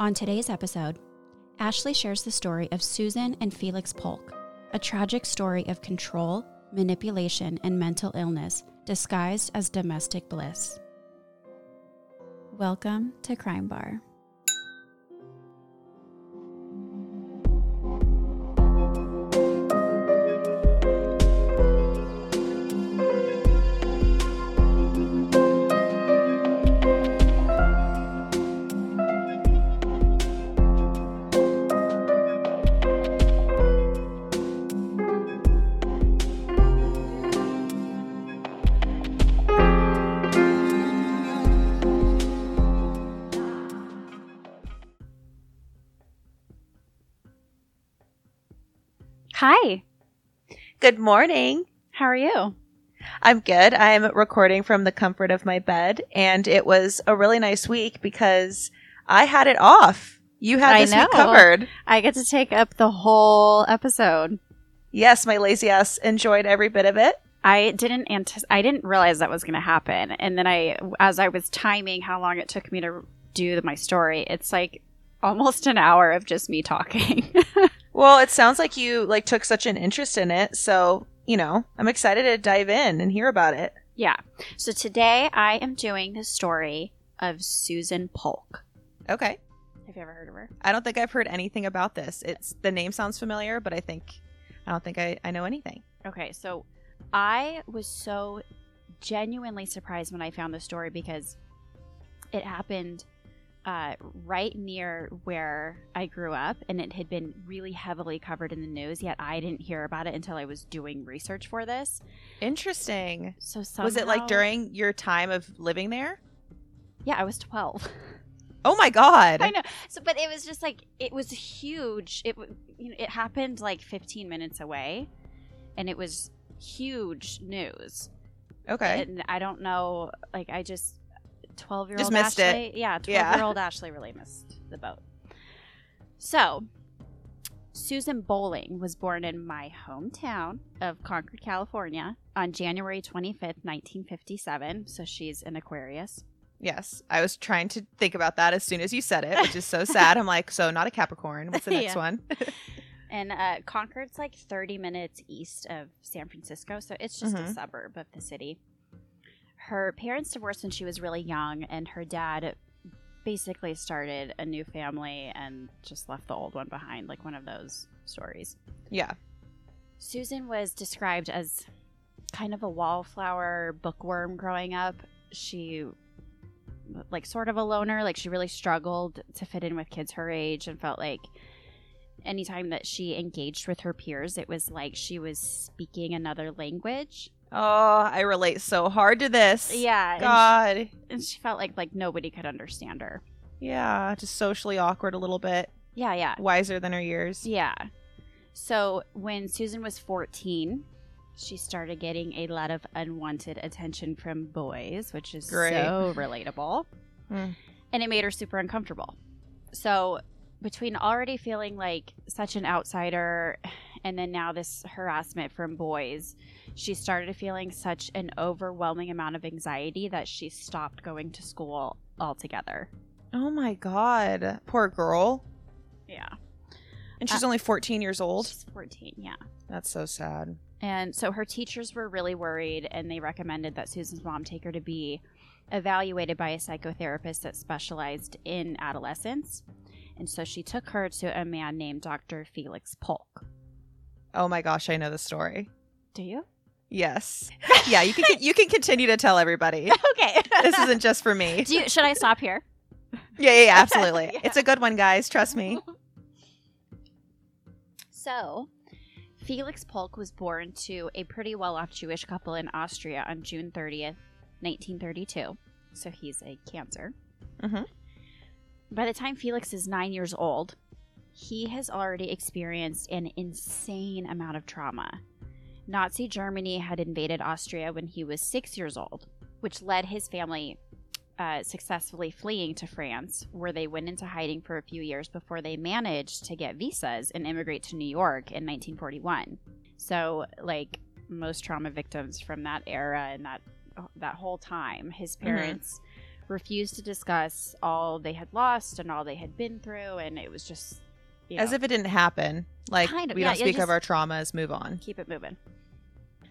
On today's episode, Ashley shares the story of Susan and Felix Polk, a tragic story of control, manipulation, and mental illness disguised as domestic bliss. Welcome to Crime Bar. Good morning. how are you? I'm good. I'm recording from the comfort of my bed, and it was a really nice week because I had it off. You had I this week covered. I get to take up the whole episode. Yes, my lazy ass enjoyed every bit of it. I didn't I didn't realize that was going to happen, and then I, as I was timing how long it took me to do my story, it's like almost an hour of just me talking. Well, it sounds like you like took such an interest in it, so you know I'm excited to dive in and hear about it. yeah. So today I am doing the story of Susan Polk. Okay. Have you ever heard of her? I don't think I've heard anything about this. It's the name sounds familiar, but I think I don't think I, I know anything. Okay, so I was so genuinely surprised when I found the story because it happened uh, right near where I grew up, and it had been really heavily covered in the news. Yet I didn't hear about it until I was doing research for this. Interesting. So somehow, Was it like during your time of living there? Yeah, I was twelve. Oh my god. I know. So, but it was just like it was huge. It you know, it happened like fifteen minutes away, and it was huge news. Okay. and I don't know. Like I just twelve year old missed it. Ashley. Yeah, twelve Yeah. year old Ashley really missed the boat. So, Susan Bolling was born in my hometown of Concord, California, on January twenty fifth, nineteen fifty seven. So she's an Aquarius. Yes, I was trying to think about that as soon as you said it, which is so sad. I'm like, so not a Capricorn. What's the next Yeah. one? And uh, Concord's like 30 minutes east of San Francisco, so it's just a Mhm. suburb of the city. Her parents divorced when she was really young, and her dad basically started a new family and just left the old one behind, like one of those stories. Yeah. Susan was described as kind of a wallflower bookworm growing up. She like sort of a loner, like she really struggled to fit in with kids her age and felt like anytime that she engaged with her peers, it was like she was speaking another language. Oh, I relate so hard to this. Yeah, and God. she, and she felt like like nobody could understand her. Yeah, just socially awkward a little bit. Yeah, yeah. Wiser than her years. Yeah. So when Susan was 14, she started getting a lot of unwanted attention from boys, which is Great. so relatable. Mm. And it made her super uncomfortable. So between already feeling like such an outsider and then now this harassment from boys, she started feeling such an overwhelming amount of anxiety that she stopped going to school altogether. Oh my God. Poor girl. Yeah. And she's uh, only 14 years old. She's 14, yeah. That's so sad. And so her teachers were really worried and they recommended that Susan's mom take her to be evaluated by a psychotherapist that specialized in adolescence. And so she took her to a man named Dr. Felix Polk. Oh my gosh, I know the story. Do you? Yes. Yeah, you can you can continue to tell everybody. Okay. This isn't just for me. Do you, should I stop here? Yeah, yeah, yeah absolutely. Yeah. It's a good one, guys. Trust me. So, Felix Polk was born to a pretty well off Jewish couple in Austria on June 30th, 1932. So he's a Cancer. Mhm. By the time Felix is nine years old, he has already experienced an insane amount of trauma. Nazi Germany had invaded Austria when he was six years old, which led his family uh, successfully fleeing to France, where they went into hiding for a few years before they managed to get visas and immigrate to New York in 1941. So, like most trauma victims from that era and that that whole time, his parents refused to discuss all they had lost and all they had been through, and it was just you As if it didn't happen. Like Kind of, we yeah, don't speak just- of our traumas, move on. keep it moving.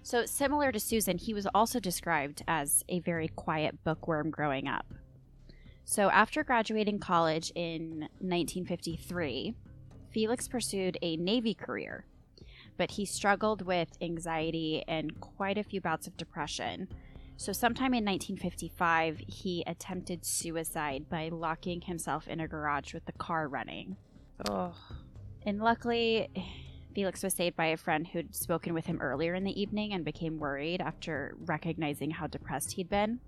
So, similar to Susan, he was also described as a very quiet bookworm growing up. So, after graduating college in 1953, Felix pursued a Navy career, but he struggled with anxiety and quite a few bouts of depression. So, sometime in 1955, he attempted suicide by locking himself in a garage with the car running. Oh. And luckily, Felix was saved by a friend who'd spoken with him earlier in the evening and became worried after recognizing how depressed he'd been.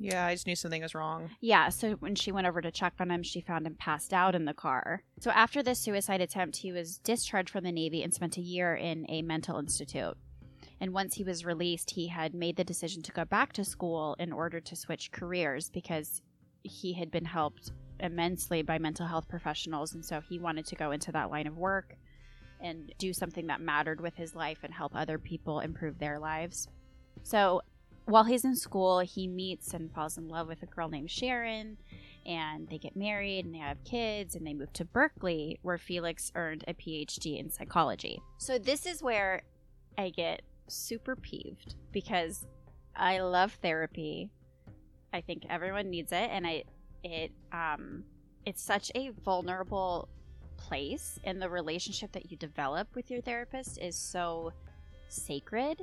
Yeah, I just knew something was wrong. Yeah, so when she went over to check on him, she found him passed out in the car. So after this suicide attempt, he was discharged from the Navy and spent a year in a mental institute. And once he was released, he had made the decision to go back to school in order to switch careers because he had been helped immensely by mental health professionals. And so he wanted to go into that line of work and do something that mattered with his life and help other people improve their lives. So while he's in school, he meets and falls in love with a girl named Sharon, and they get married and they have kids and they move to Berkeley, where Felix earned a PhD in psychology. So, this is where I get super peeved because I love therapy. I think everyone needs it, and I, it, um, it's such a vulnerable place, and the relationship that you develop with your therapist is so sacred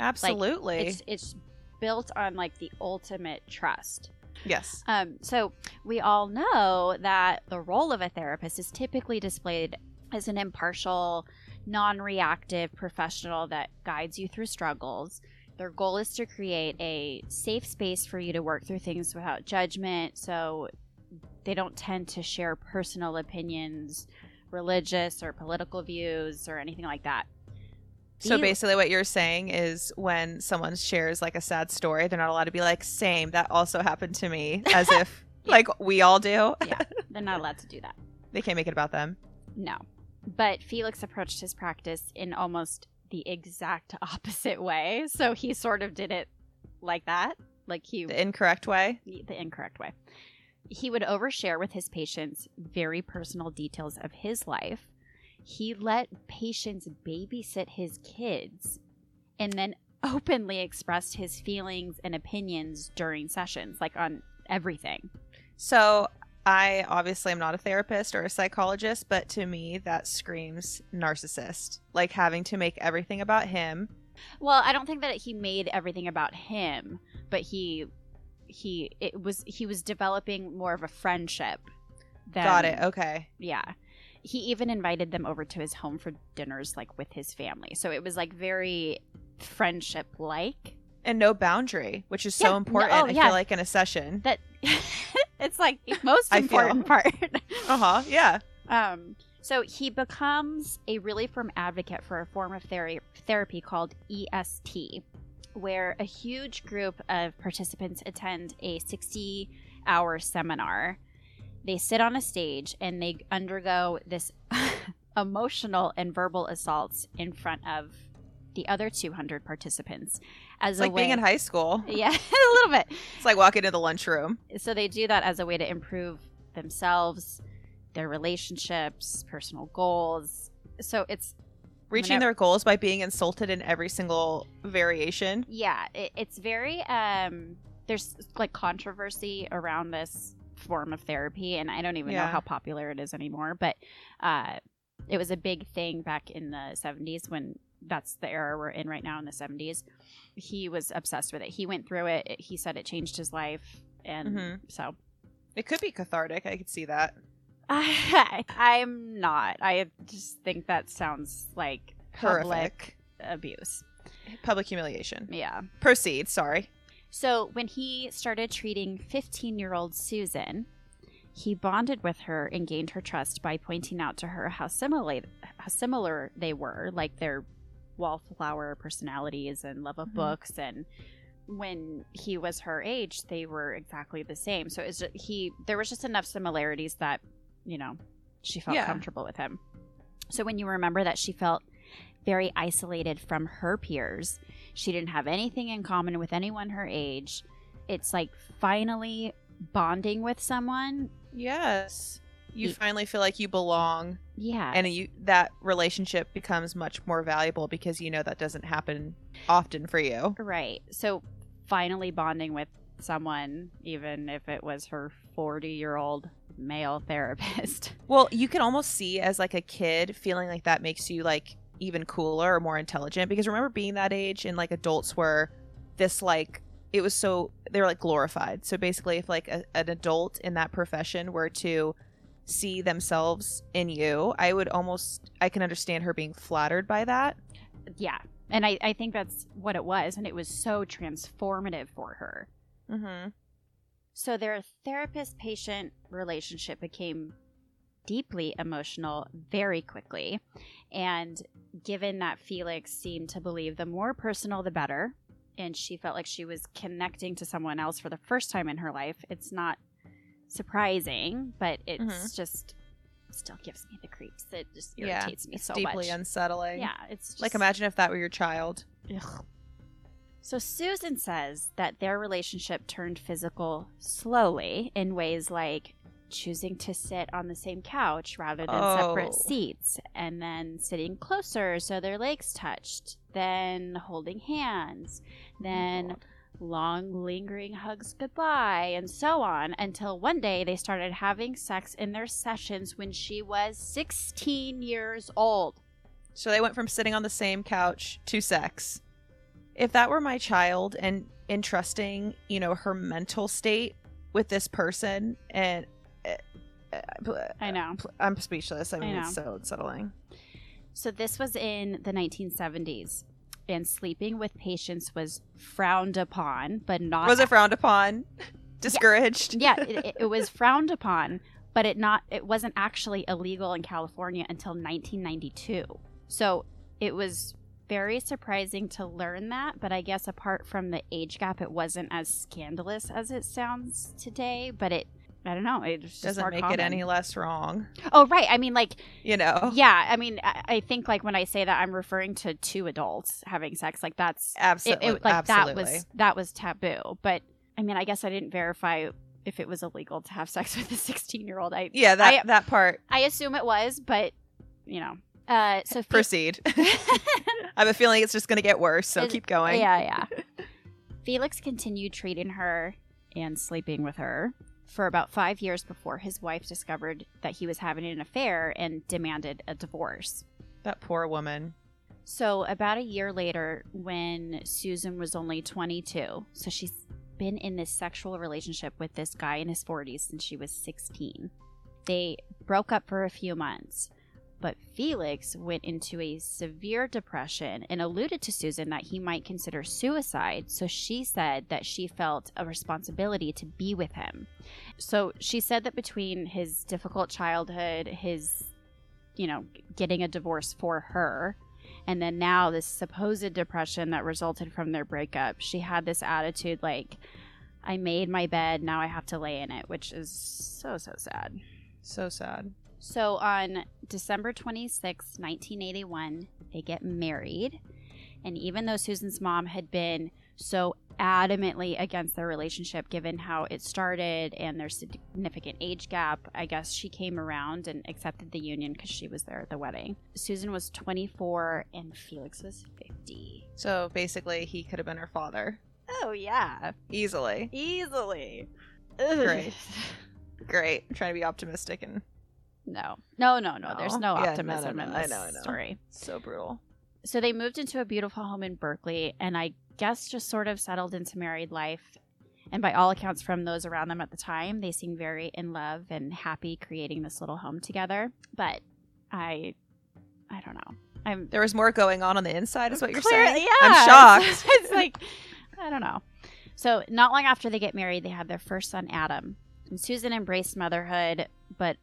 Absolutely. it's it's built on like the ultimate trust. yes. Um, so we all know that the role of a therapist is typically displayed as an impartial, non-reactive professional that guides you through struggles. Their goal is to create a safe space for you to work through things without judgment. So they don't tend to share personal opinions, religious or political views, or anything like that. So basically, what you're saying is when someone shares like a sad story, they're not allowed to be like, "Same, that also happened to me," as if like we all do. yeah, they're not allowed to do that. They can't make it about them. No. But Felix approached his practice in almost the exact opposite way. So he sort of did it like that, like he The incorrect way. the incorrect way. He would overshare with his patients very personal details of his life. He let patients babysit his kids and then openly expressed his feelings and opinions during sessions, like on everything. So I obviously am not a therapist or a psychologist, but to me that screams narcissist. Like having to make everything about him. Well, I don't think that he made everything about him, but he he it was he was developing more of a friendship. Than, Got it. Okay. Yeah. He even invited them over to his home for dinners like with his family. So it was like very friendship like. And no boundary, which is so Yeah, no- important. oh, I yeah. feel like in a session. That it's like the most important part. Uh huh. Yeah. Um, so he becomes a really firm advocate for a form of ther- therapy called EST, where a huge group of participants attend a 60 hour seminar. They sit on a stage and they undergo this emotional and verbal assaults in front of the other 200 participants as It's a like way being in high school. yeah a little bit It's like walking into the lunchroom. so they do that as a way to improve themselves their relationships personal goals so it's Reaching Whenever- their goals by being insulted in every single variation. yeah it, it's very um there's like controversy around this form of therapy and i don't even know how popular it is anymore but uh it was a big thing back in the 70s when that's the era we're in right now in the 70s he was obsessed with it he went through it he said it changed his life and Mhm. so It could be cathartic. I could see that. I, I'm not. I just think that sounds like public Horrific. abuse. Public humiliation. Yeah. Proceed. Sorry. So when he started treating 15 year old Susan, he bonded with her and gained her trust by pointing out to her how similar how similar they were, like their wallflower personalities and love of Mhm. books. And when he was her age, they were exactly the same. So it's just, he there was just enough similarities that you know she felt Yeah. comfortable with him. So when you remember that she felt very isolated from her peers, she didn't have anything in common with anyone her age. It's like finally bonding with someone. Yes. You finally feel like you belong Yeah. and you that relationship becomes much more valuable because you know that doesn't happen often for you. right. So finally bonding with someone, even if it was her 40 year old male therapist. Well, you can almost see as like a kid feeling like that makes you like even cooler or more intelligent because remember being that age and like adults were this like it was so they were like glorified. So basically if like a, an adult in that profession were to see themselves in you, I would almost I can understand her being flattered by that. yeah. And I, I think that's what it was. And it was so transformative for her. Mhm. So their therapist patient relationship became deeply emotional very quickly. And given that Felix seemed to believe the more personal, the better, and she felt like she was connecting to someone else for the first time in her life, it's not surprising, but it's Mhm. just still gives me the creeps. It just Yeah, irritates me It's so deeply much. unsettling. yeah, it's just, Like imagine if that were your child. Ugh. So Susan says that their relationship turned physical slowly in ways like choosing to sit on the same couch rather than Oh. separate seats and then sitting closer so their legs touched, then holding hands, oh then long lingering hugs goodbye and so on until one day they started having sex in their sessions when she was 16 years old. So they went from sitting on the same couch to sex. If that were my child and entrusting, you know, her mental state with this person, and uh, I know. I'm speechless. I mean, know. it's so unsettling. So this was in the 1970s, and sleeping with patients was frowned upon, but not. Was it frowned upon? Discouraged? yeah, it, it- it was frowned upon, but it not. It wasn't actually illegal in California until 1992. So it was very surprising to learn that. But I guess apart from the age gap, it wasn't as scandalous as it sounds today. But it. I don't know. It just Doesn't make it any less wrong. Oh, right. I mean, like, You know? yeah. I mean, I, I think like when I say that, I'm referring to two adults having sex. Like that's it, Absolutely. it- like absolutely. that was that was taboo. But I mean, I guess I didn't verify if it was illegal to have sex with a 16 year old. I yeah, that, I- that part. I assume it was, but you know. Uh, so Fe- Proceed. I have a feeling it's just going to get worse, so keep going. yeah, yeah. Felix continued treating her and sleeping with her for about five years before his wife discovered that he was having an affair and demanded a divorce. That poor woman. So, about a year later, when Susan was only 22, so she's been in this sexual relationship with this guy in his 40s since she was 16. They broke up for a few months, but Felix went into a severe depression and alluded to Susan that he might consider suicide. So, she said that she felt a responsibility to be with him. So, she said that between his difficult childhood, his, you know, getting a divorce for her, and then now this supposed depression that resulted from their breakup she had this attitude like i made my bed now i have to lay in it which is so so sad So sad. So on december 26 1981 they get married and even though susan's mom had been so adamantly against their relationship given how it started and their significant age gap i guess she came around and accepted the union because she was there at the wedding susan was 24 and felix was 50 So basically, he could have been her father. oh yeah Easily. easily Great. Great. I'm trying to be optimistic and no no no no there's No? Yeah, optimism no, no. in I this know, I know. story so brutal. so they moved into a beautiful home in Berkeley and I guess just sort of settled into married life. And by all accounts from those around them at the time, they seemed very in love and happy creating this little home together. But I I don't know. I'm There was more going on on the inside, is what you're Clearly- saying? Yeah. I'm shocked. it's like I don't know. So not long after they get married, they have their first son, Adam. And Susan embraced motherhood, but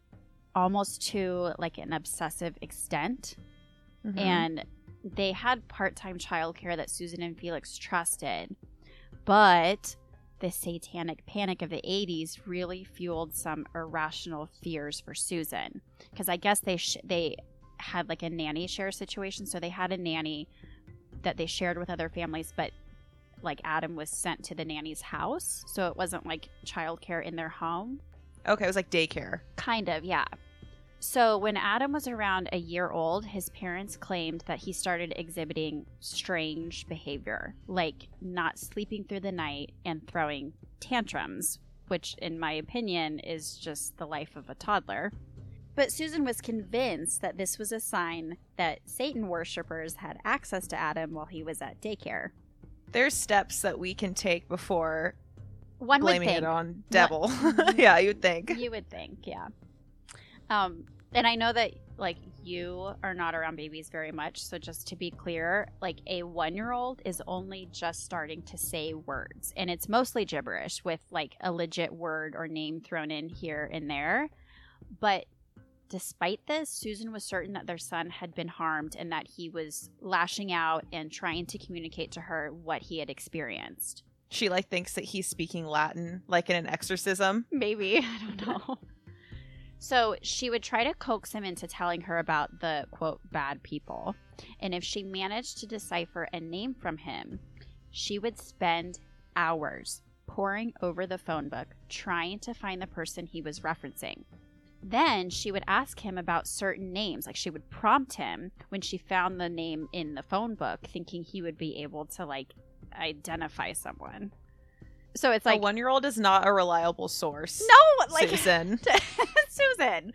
almost to like an obsessive extent Mhm. and they had part-time childcare that Susan and Felix trusted. But the satanic panic of the 80s really fueled some irrational fears for Susan because I guess they sh- they had like a nanny share situation so they had a nanny that they shared with other families but like Adam was sent to the nanny's house, so it wasn't like childcare in their home. Okay, it was like daycare. Kind of, yeah. So, when Adam was around a year old, his parents claimed that he started exhibiting strange behavior, like not sleeping through the night and throwing tantrums, which, in my opinion, is just the life of a toddler. But Susan was convinced that this was a sign that Satan worshippers had access to Adam while he was at daycare. There's steps that we can take before One blaming it on devil. yeah, you'd think. You would think, yeah. Um, and I know that like you are not around babies very much, so just to be clear, like a one-year-old is only just starting to say words, and it's mostly gibberish with like a legit word or name thrown in here and there. But despite this, Susan was certain that their son had been harmed and that he was lashing out and trying to communicate to her what he had experienced. She like thinks that he's speaking Latin, like in an exorcism. Maybe. I don't know. So she would try to coax him into telling her about the quote bad people. And if she managed to decipher a name from him, she would spend hours poring over the phone book trying to find the person he was referencing. Then she would ask him about certain names. Like she would prompt him when she found the name in the phone book, thinking he would be able to like identify someone. So it's like a one year old is not a reliable source. no, like Susan. Susan.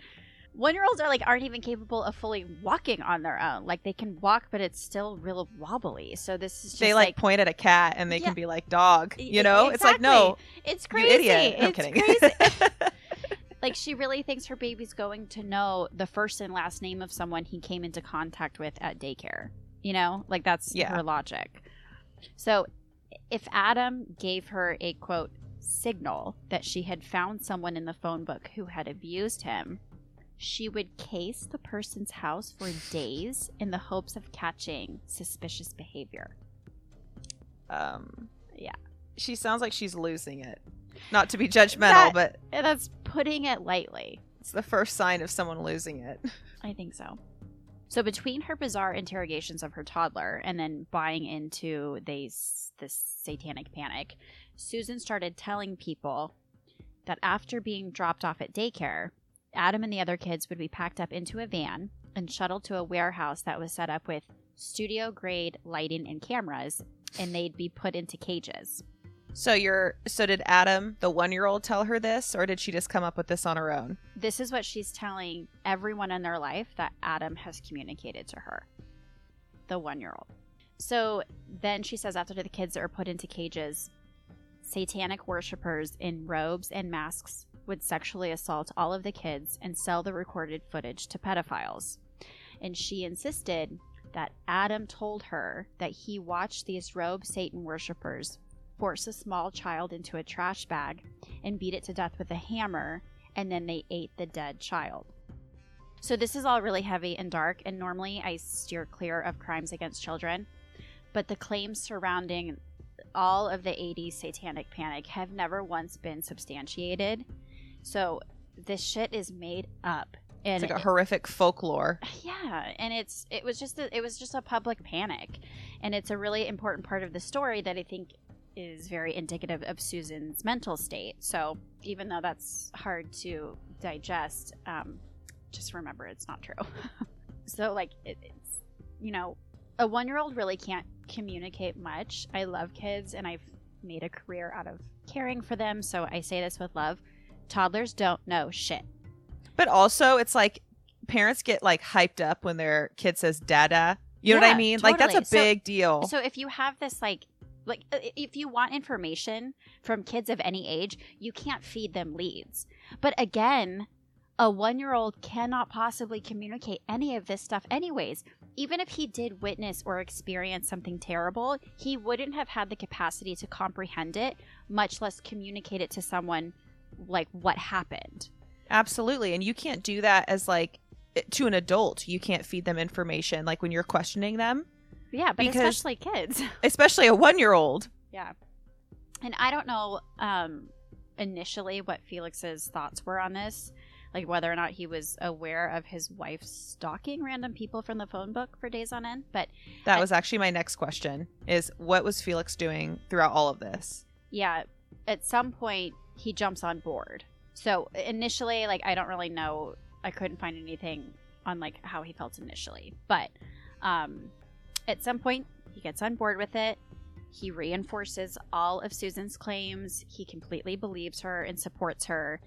One year olds are like aren't even capable of fully walking on their own. Like they can walk, but it's still real wobbly. So this is just they like, point at a cat and they Yeah. can be like dog. You know? It's like no, it's crazy. idiot. I'm it's kidding. crazy. like she really thinks her baby's going to know the first and last name of someone he came into contact with at daycare. You know, like that's Yeah. her logic. So if Adam gave her a quote signal that she had found someone in the phone book who had abused him, she would case the person's house for days in the hopes of catching suspicious behavior. um Yeah. She sounds like she's losing it. Not to be judgmental, That- but that's putting it lightly. it's the first sign of someone losing it. I think so. So between her bizarre interrogations of her toddler and then buying into this satanic panic, Susan started telling people that after being dropped off at daycare, Adam and the other kids would be packed up into a van and shuttled to a warehouse that was set up with studio grade lighting and cameras, and they'd be put into cages. So you're so did Adam, the one year old, tell her this, or did she just come up with this on her own? This is what she's telling everyone in their life that Adam has communicated to her, the one year old. So then she says, after the kids are put into cages, satanic worshippers in robes and masks would sexually assault all of the kids and sell the recorded footage to pedophiles. And she insisted that Adam told her that he watched these robe Satan worshippers force a small child into a trash bag and beat it to death with a hammer and then they ate the dead child. So this is all really heavy and dark, and normally I steer clear of crimes against children. But the claims surrounding all of the 80s satanic panic have never once been substantiated. So this shit is made up. And It's like a it- horrific folklore. yeah, and it's it was just a, it was just a public panic, and it's a really important part of the story that I think is very indicative of Susan's mental state. So even though that's hard to digest, um, just remember it's not true. so like it, it's you know a one year old really can't communicate much. I love kids, and I've made a career out of caring for them. So I say this with love. Toddlers don't know shit. But also, it's like parents get like hyped up when their kid says "dada." You know what I Yeah, mean? Like that's a totally. So- big deal. So if you have this like like uh, if you want information from kids of any age, you can't feed them leads. But again, a 1-year-old cannot possibly communicate any of this stuff anyways. Even if he did witness or experience something terrible, he wouldn't have had the capacity to comprehend it, much less communicate it to someone like what happened. Absolutely. And you can't do that as like to an adult. You can't feed them information like when you're questioning them, Yeah, but Because- especially kids. especially a 1-year-old. Yeah. And I don't know um initially what Felix's thoughts were on this. like whether or not he was aware of his wife stalking random people from the phone book for days on end. But That I- was actually my next question is what was Felix doing throughout all of this? yeah, at some point he jumps on board. So initially, like I don't really know, I couldn't find anything on like how he felt initially, but um, at some point he gets on board with it. He reinforces all of Susan's claims. He completely believes her and supports her.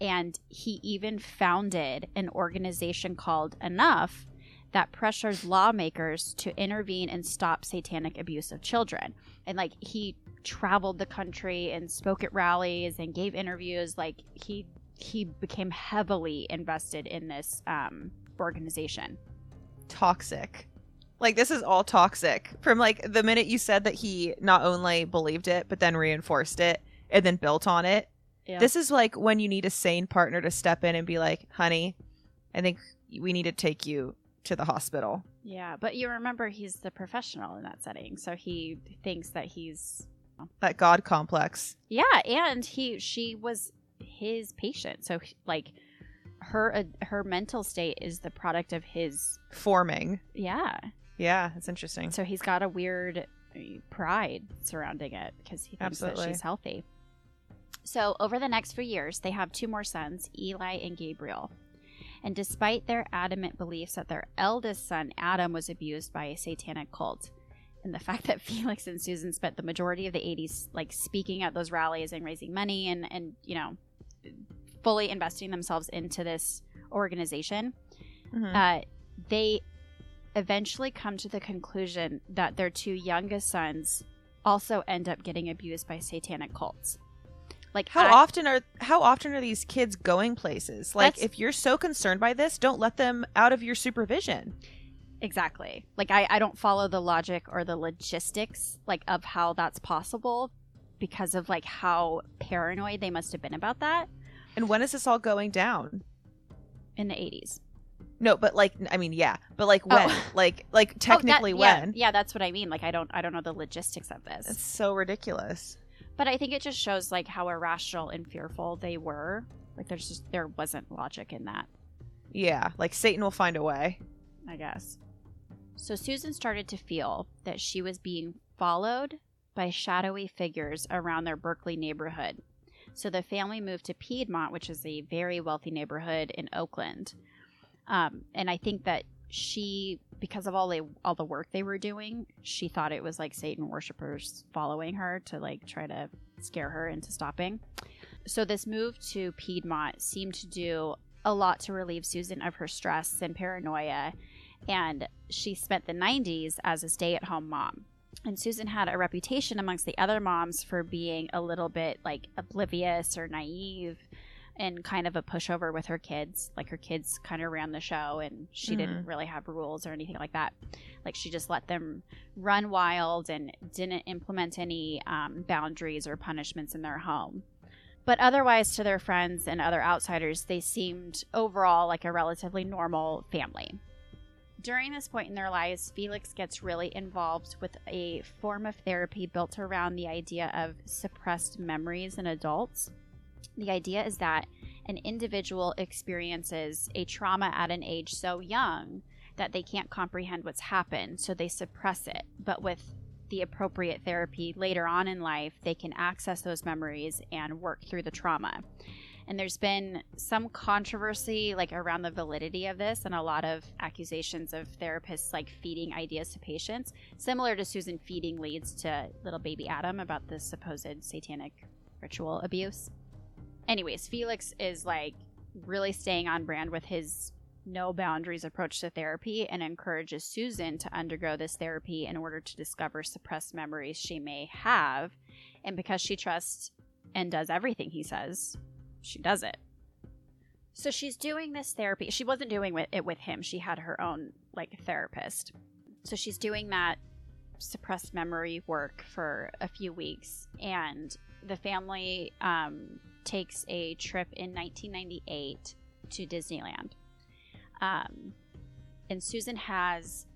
And he even founded an organization called Enough that pressures lawmakers to intervene and stop satanic abuse of children. And like he traveled the country and spoke at rallies and gave interviews. Like he he became heavily invested in this um, organization. Toxic. Like this is all toxic. From like the minute you said that he not only believed it but then reinforced it and then built on it. Yeah. This is like when you need a sane partner to step in and be like, "Honey, I think we need to take you to the hospital." Yeah, but you remember he's the professional in that setting, so he thinks that he's That god complex. yeah, and he she was his patient, so like her uh, her mental state is the product of his Forming. yeah. Yeah, it's interesting. So he's got a weird uh, pride surrounding it because he thinks that she's healthy. So over the next few years, they have two more sons, Eli and Gabriel. And despite their adamant beliefs that their eldest son, Adam, was abused by a satanic cult, and the fact that Felix and Susan spent the majority of the 80s like speaking at those rallies and raising money and, and you know, fully investing themselves into this organization, Mhm. uh, they eventually come to the conclusion that their two youngest sons also end up getting abused by satanic cults. Like How I- often are how often are these kids going places? Like if you're so concerned by this, don't let them out of your supervision. exactly. Like I, I don't follow the logic or the logistics like of how that's possible because of like how paranoid they must have been about that And when is this all going down? in the 80s. No, but like I mean, yeah, but like Oh. when? Like like technically Oh, that- when? Yeah, yeah, that's what I mean. Like I don't I don't know the logistics of this. It's so ridiculous. But I think it just shows like how irrational and fearful they were. Like there's just there wasn't logic in that, Yeah, like Satan will find a way. I guess. So Susan started to feel that she was being followed by shadowy figures around their Berkeley neighborhood. So the family moved to Piedmont, which is a very wealthy neighborhood in Oakland. Um, and I think that she, because of all the all the work they were doing, she thought it was like Satan worshippers following her to like try to scare her into stopping. So this move to Piedmont seemed to do a lot to relieve Susan of her stress and paranoia, and she spent the 90s as a stay-at-home mom. And Susan had a reputation amongst the other moms for being a little bit like oblivious or naive and kind of a pushover with her kids. Like her kids kind of ran the show and she didn't really have rules or anything like that. Like she just let them run wild and didn't implement any um, boundaries or punishments in their home. But otherwise, to their friends and other outsiders, they seemed overall like a relatively normal family. During this point in their lives, Felix gets really involved with a form of therapy built around the idea of suppressed memories in adults. The idea is that an individual experiences a trauma at an age so young that they can't comprehend what's happened, so they suppress it. But with the appropriate therapy later on in life, they can access those memories and work through the trauma. And there's been some controversy like around the validity of this and a lot of accusations of therapists like feeding ideas to patients, similar to Susan feeding leads to little baby Adam about the supposed satanic ritual abuse. Anyways, Felix is like really staying on brand with his no boundaries approach to therapy and encourages Susan to undergo this therapy in order to discover suppressed memories she may have. And because she trusts and does everything he says, she does it. So she's doing this therapy. She wasn't doing it with him. She had her own like therapist. So she's doing that suppressed memory work for a few weeks and the family um, takes a trip in 1998 to Disneyland. Um, and Susan has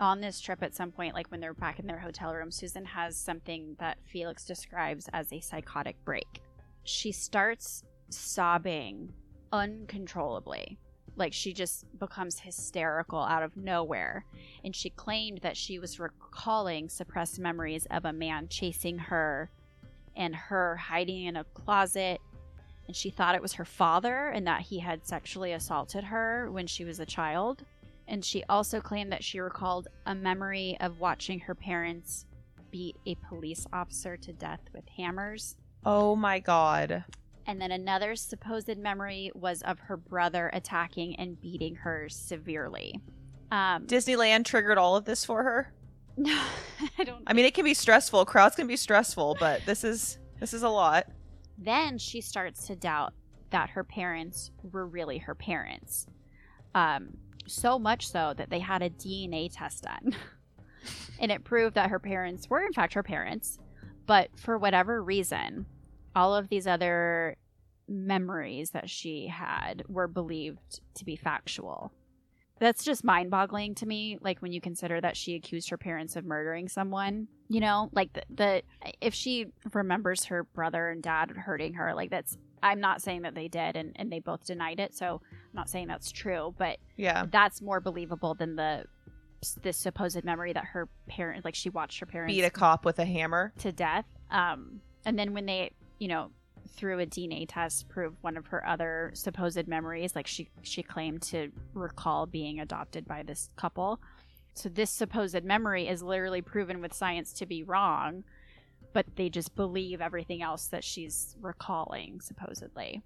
on this trip at some point, like when they're back in their hotel room, Susan has something that Felix describes as a psychotic break. She starts sobbing uncontrollably. Like she just becomes hysterical out of nowhere. And she claimed that she was recalling suppressed memories of a man chasing her and her hiding in a closet. And she thought it was her father and that he had sexually assaulted her when she was a child. And she also claimed that she recalled a memory of watching her parents beat a police officer to death with hammers. Oh my god. And then another supposed memory was of her brother attacking and beating her severely. Um, Disneyland triggered all of this for her. No, I don't. I mean, it can be stressful. Crowds can be stressful, but this is this is a lot. then she starts to doubt that her parents were really her parents. Um, so much so that they had a DNA test done. and it proved that her parents were, in fact, her parents. But for whatever reason, all of these other memories that she had were believed to be factual. That's just mind boggling to me. Like when you consider that she accused her parents of murdering someone, you know, like the, the if she remembers her brother and dad hurting her, like that's, I'm not saying that they did and, and they both denied it. So I'm not saying that's true, but Yeah. that's more believable than the this supposed memory that her parent like she watched her parents Beat a cop with a hammer. to death um and then when they you know through a dna test proved one of her other supposed memories like she she claimed to recall being adopted by this couple so this supposed memory is literally proven with science to be wrong but they just believe everything else that she's recalling supposedly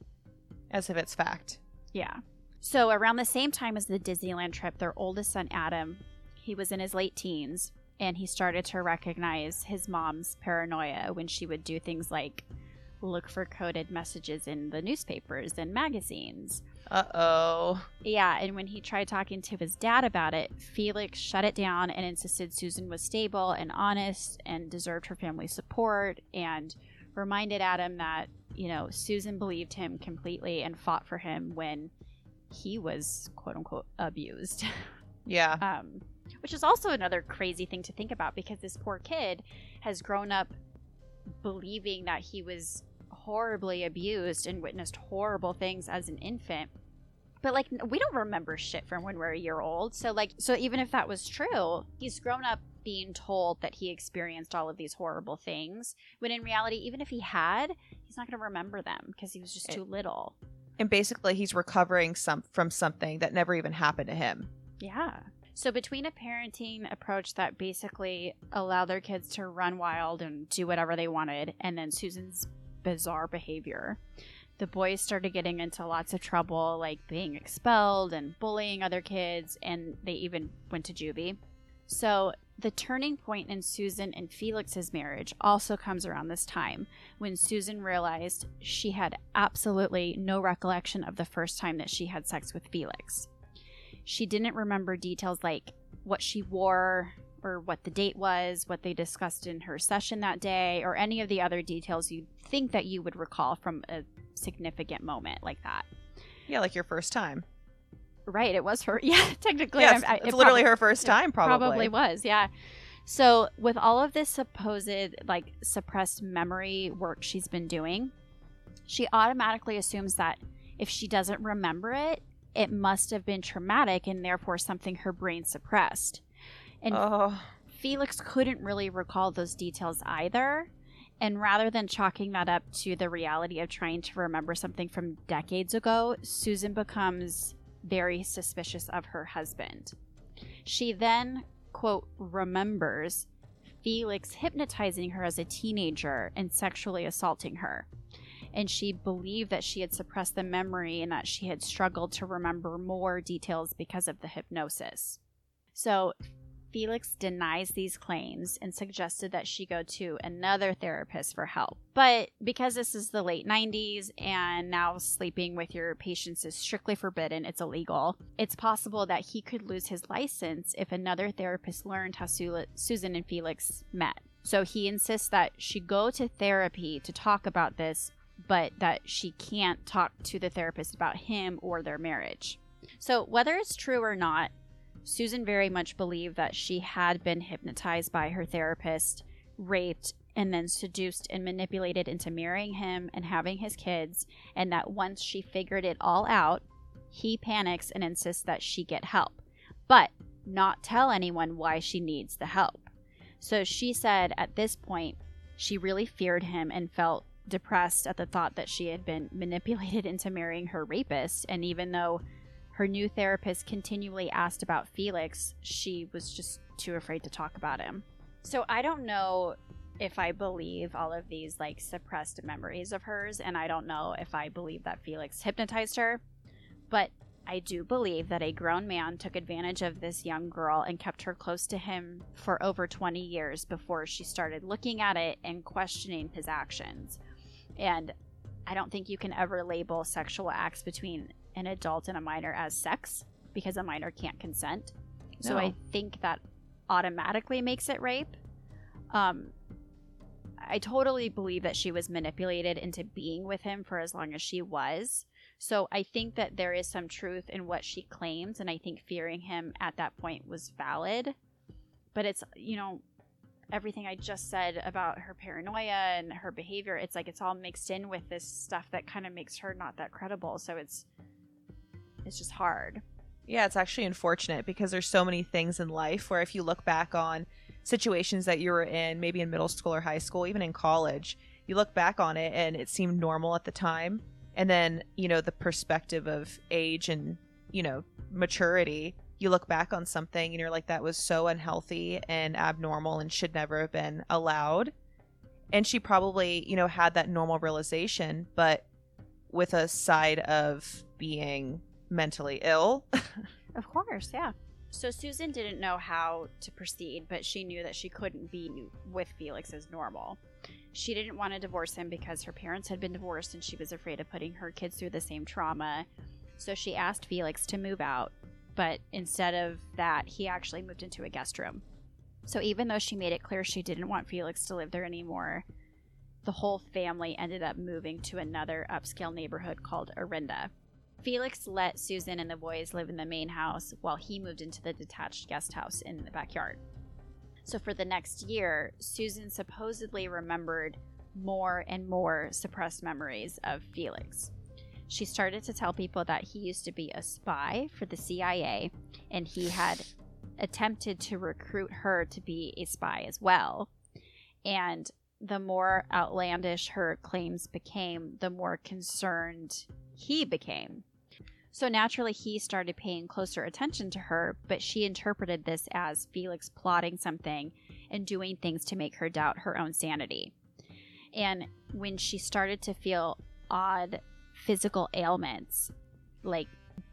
As if it's fact. yeah. So around the same time as the Disneyland trip, their oldest son Adam, he was in his late teens and he started to recognize his mom's paranoia when she would do things like look for coded messages in the newspapers and magazines. Uh oh. Yeah, and when he tried talking to his dad about it, Felix shut it down and insisted Susan was stable and honest and deserved her family's support and reminded Adam that, you know, Susan believed him completely and fought for him when he was quote unquote abused. Yeah. um, which is also another crazy thing to think about because this poor kid has grown up believing that he was horribly abused and witnessed horrible things as an infant. But like we don't remember shit from when we're a year old. So like so even if that was true, he's grown up being told that he experienced all of these horrible things when in reality even if he had, he's not going to remember them because he was just too little. And basically, he's recovering some from something that never even happened to him. Yeah. So between a parenting approach that basically allowed their kids to run wild and do whatever they wanted, and then Susan's bizarre behavior, the boys started getting into lots of trouble, like being expelled and bullying other kids, and they even went to juvie. So the turning point in Susan and Felix's marriage also comes around this time when Susan realized she had absolutely no recollection of the first time that she had sex with Felix she didn't remember details like what she wore or what the date was, what they discussed in her session that day, or any of the other details you'd think that you would recall from a significant moment like that. Yeah, like your first time. Right, it was her. Yeah, technically, Yeah, I'm- it's, it literally her first time, probably. Probably was, yeah. So, with all of this supposed like suppressed memory work she's been doing, she automatically assumes that if she doesn't remember it, it must have been traumatic and therefore something her brain suppressed. And Oh, Felix couldn't really recall those details either. And rather than chalking that up to the reality of trying to remember something from decades ago, Susan becomes very suspicious of her husband. She then, quote, remembers Felix hypnotizing her as a teenager and sexually assaulting her. And she believed that she had suppressed the memory and that she had struggled to remember more details because of the hypnosis. So Felix denies these claims and suggested that she go to another therapist for help. But because this is the late 90s and now sleeping with your patients is strictly forbidden, it's illegal, it's possible that he could lose his license if another therapist learned how Su- Susan and Felix met. So he insists that she go to therapy to talk about this, but that she can't talk to the therapist about him or their marriage. So, whether it's true or not, Susan very much believed that she had been hypnotized by her therapist, raped, and then seduced and manipulated into marrying him and having his kids, and that once she figured it all out, he panics and insists that she get help, but not tell anyone why she needs the help. So she said at this point, she really feared him and felt depressed at the thought that she had been manipulated into marrying her rapist. And even though her new therapist continually asked about Felix, she was just too afraid to talk about him. So I don't know if I believe all of these like suppressed memories of hers, and I don't know if I believe that Felix hypnotized her, but I do believe that a grown man took advantage of this young girl and kept her close to him for over 20 years before she started looking at it and questioning his actions. And I don't think you can ever label sexual acts between an adult and a minor as sex because a minor can't consent. So I think that automatically makes it rape. Um, I totally believe that she was manipulated into being with him for as long as she was. So I think that there is some truth in what she claims, and I think fearing him at that point was valid. But it's, you know, everything I just said about her paranoia and her behavior, it's like it's all mixed in with this stuff that kind of makes her not that credible. So it's it's just hard. Yeah, it's actually unfortunate because there's so many things in life where if you look back on situations that you were in, maybe in middle school or high school, even in college, you look back on it and it seemed normal at the time. And then, you know, the perspective of age and, you know, maturity, you look back on something and you're like, that was so unhealthy and abnormal and should never have been allowed. And she probably, you know, had that normal realization, but with a side of being mentally ill. Of course, yeah. So Susan didn't know how to proceed, but she knew that she couldn't be with Felix as normal. She didn't want to divorce him because her parents had been divorced and she was afraid of putting her kids through the same trauma. So she asked Felix to move out, but instead of that, he actually moved into a guest room. So even though she made it clear she didn't want Felix to live there anymore, the whole family ended up moving to another upscale neighborhood called Orinda. Felix let Susan and the boys live in the main house while he moved into the detached guest house in the backyard. So for the next year, Susan supposedly remembered more and more suppressed memories of Felix. She started to tell people that he used to be a spy for the CIA and he had attempted to recruit her to be a spy as well. And the more outlandish her claims became, the more concerned he became. So naturally, he started paying closer attention to her, but she interpreted this as Felix plotting something and doing things to make her doubt her own sanity. And when she started to feel odd physical ailments, like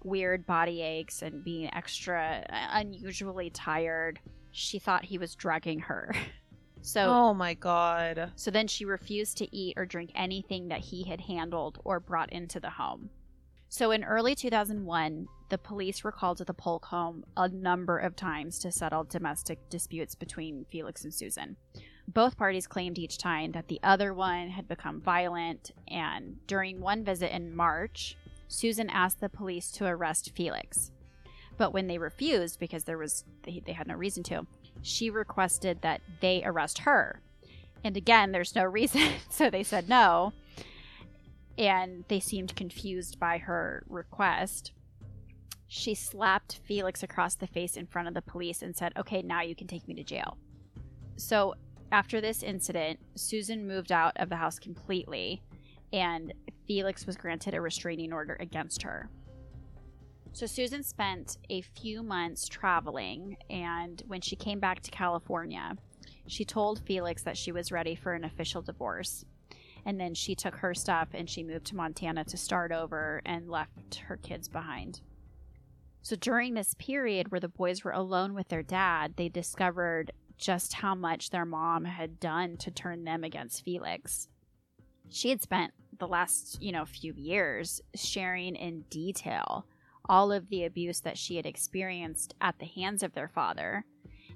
weird body aches and being extra uh, unusually tired, she thought he was drugging her. So oh my god. so then she refused to eat or drink anything that he had handled or brought into the home. So in early 2001, the police were called to the Polk home a number of times to settle domestic disputes between Felix and Susan. Both parties claimed each time that the other one had become violent, and during one visit in March, Susan asked the police to arrest Felix. But when they refused because there was they, they had no reason to, she requested that they arrest her. And again, there's no reason, so they said no. And they seemed confused by her request. She slapped Felix across the face in front of the police and said, Okay, now you can take me to jail. So after this incident, Susan moved out of the house completely, and Felix was granted a restraining order against her. So Susan spent a few months traveling, and when she came back to California, she told Felix that she was ready for an official divorce. And then she took her stuff and she moved to Montana to start over and left her kids behind. So during this period where the boys were alone with their dad, they discovered just how much their mom had done to turn them against Felix. She had spent the last, you know, few years sharing in detail all of the abuse that she had experienced at the hands of their father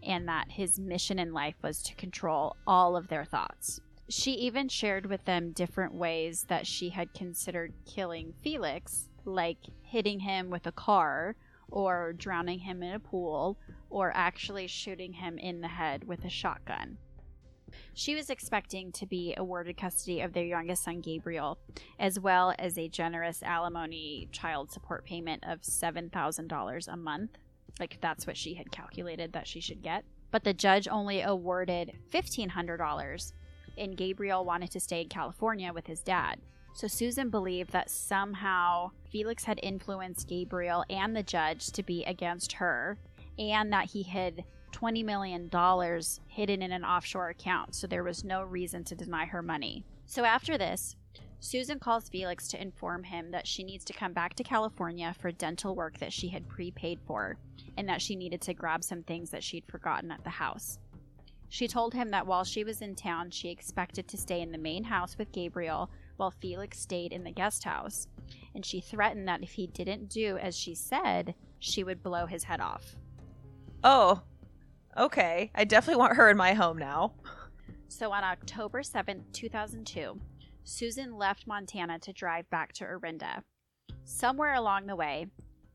and that his mission in life was to control all of their thoughts. She even shared with them different ways that she had considered killing Felix, like hitting him with a car, or drowning him in a pool, or actually shooting him in the head with a shotgun. She was expecting to be awarded custody of their youngest son, Gabriel, as well as a generous alimony child support payment of $7,000 a month. Like, that's what she had calculated that she should get. But the judge only awarded $1,500, and Gabriel wanted to stay in California with his dad. So Susan believed that somehow Felix had influenced Gabriel and the judge to be against her, and that he had $20 million hidden in an offshore account, so there was no reason to deny her money. So after this, Susan calls Felix to inform him that she needs to come back to California for dental work that she had prepaid for, and that she needed to grab some things that she'd forgotten at the house. She told him that while she was in town, she expected to stay in the main house with Gabriel while Felix stayed in the guest house, and she threatened that if he didn't do as she said, she would blow his head off. Oh, okay. I definitely want her in my home now. So on October 7th, 2002, Susan left Montana to drive back to Orinda. Somewhere along the way,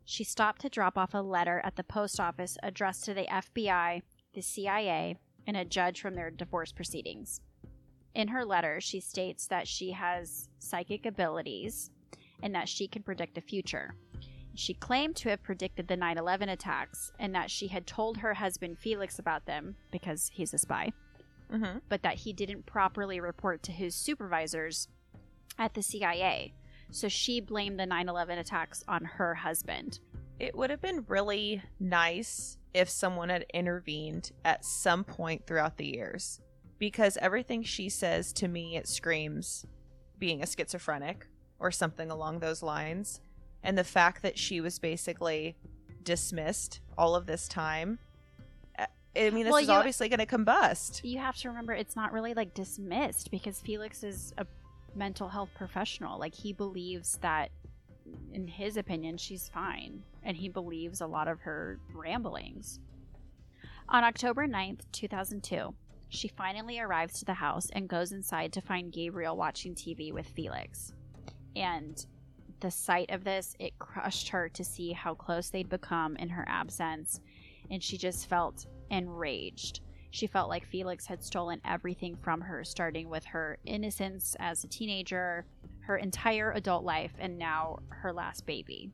she stopped to drop off a letter at the post office addressed to the FBI, the CIA, and a judge from their divorce proceedings. In her letter, she states that she has psychic abilities and that she can predict the future. She claimed to have predicted the 9 11 attacks and that she had told her husband Felix about them because he's a spy, Mm-hmm. but that he didn't properly report to his supervisors at the CIA. So she blamed the 9 11 attacks on her husband. It would have been really nice if someone had intervened at some point throughout the years. Because everything she says to me, it screams being a schizophrenic or something along those lines. And the fact that she was basically dismissed all of this time. uh, I mean, this Well, is you- obviously going to combust. You have to remember it's not really like dismissed because Felix is a mental health professional. Like he believes that in his opinion she's fine and he believes a lot of her ramblings. On October 9th, 2002, she finally arrives to the house and goes inside to find Gabriel watching TV with Felix. And the sight of this, it crushed her to see how close they'd become in her absence, and she just felt enraged. She felt like Felix had stolen everything from her, starting with her innocence as a teenager, her entire adult life, and now her last baby.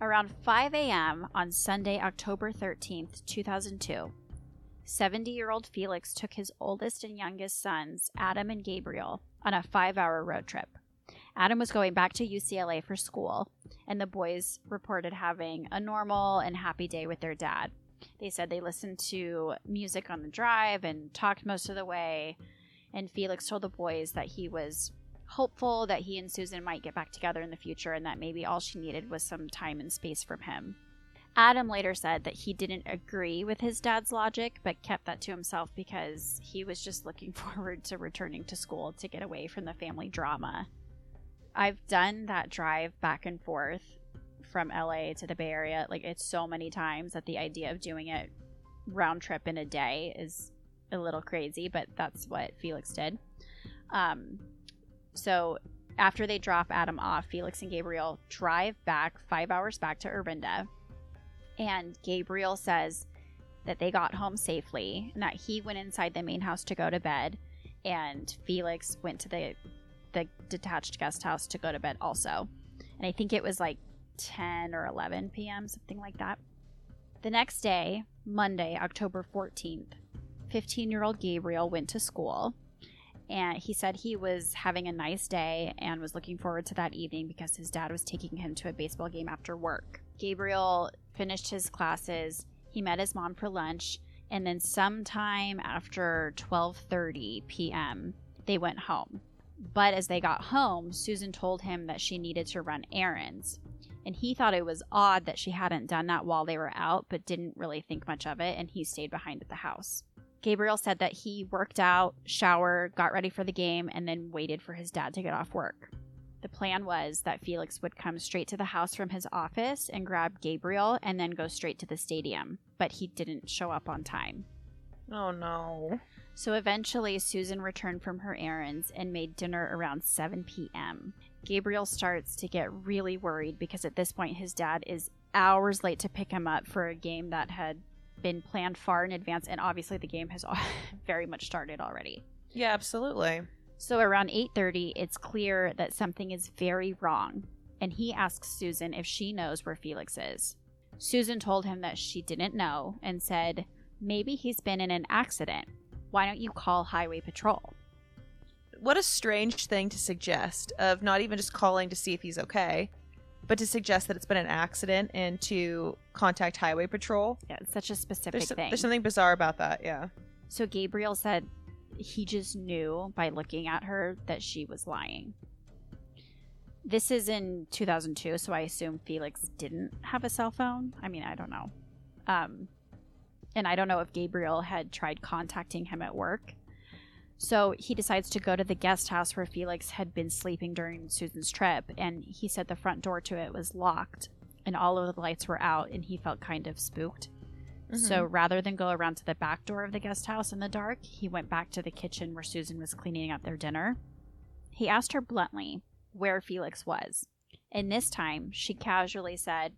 Around 5 a.m. on Sunday, October 13th, 2002, 70 year old Felix took his oldest and youngest sons, Adam and Gabriel, on a five hour road trip. Adam was going back to UCLA for school, and the boys reported having a normal and happy day with their dad. They said they listened to music on the drive and talked most of the way. And Felix told the boys that he was hopeful that he and Susan might get back together in the future and that maybe all she needed was some time and space from him. Adam later said that he didn't agree with his dad's logic, but kept that to himself because he was just looking forward to returning to school to get away from the family drama. I've done that drive back and forth from LA to the Bay Area like it's so many times that the idea of doing it round trip in a day is a little crazy, but that's what Felix did. Um, so after they drop Adam off, Felix and Gabriel drive back five hours back to Orinda, and Gabriel says that they got home safely and that he went inside the main house to go to bed, and Felix went to the the detached guest house to go to bed also. And I think it was like 10 or 11 p.m., something like that. The next day, Monday, October 14th, 15 year old Gabriel went to school and he said he was having a nice day and was looking forward to that evening because his dad was taking him to a baseball game after work. Gabriel finished his classes, he met his mom for lunch, and then sometime after 12:30 p.m., they went home. But as they got home, Susan told him that she needed to run errands. And he thought it was odd that she hadn't done that while they were out, but didn't really think much of it, and he stayed behind at the house. Gabriel said that he worked out, showered, got ready for the game, and then waited for his dad to get off work. The plan was that Felix would come straight to the house from his office and grab Gabriel and then go straight to the stadium, but he didn't show up on time. Oh no. So eventually, Susan returned from her errands and made dinner around 7 p.m. Gabriel starts to get really worried because at this point, his dad is hours late to pick him up for a game that had been planned far in advance, and obviously the game has very much started already. Yeah, absolutely. So around 8:30, it's clear that something is very wrong, and he asks Susan if she knows where Felix is. Susan told him that she didn't know and said, "Maybe he's been in an accident. Why don't you call highway patrol?" What a strange thing to suggest of not even just calling to see if he's okay, but to suggest that it's been an accident and to contact highway patrol. Yeah, it's such a specific There's, thing. there's something bizarre about that, yeah. So Gabriel said he just knew by looking at her that she was lying. This is in 2002, so I assume Felix didn't have a cell phone. I mean, I don't know. Um, and I don't know if Gabriel had tried contacting him at work. So he decides to go to the guest house where Felix had been sleeping during Susan's trip, and he said the front door to it was locked and all of the lights were out, and he felt kind of spooked. So mm-hmm. rather than go around to the back door of the guest house in the dark, he went back to the kitchen where Susan was cleaning up their dinner. He asked her bluntly where Felix was, and this time she casually said,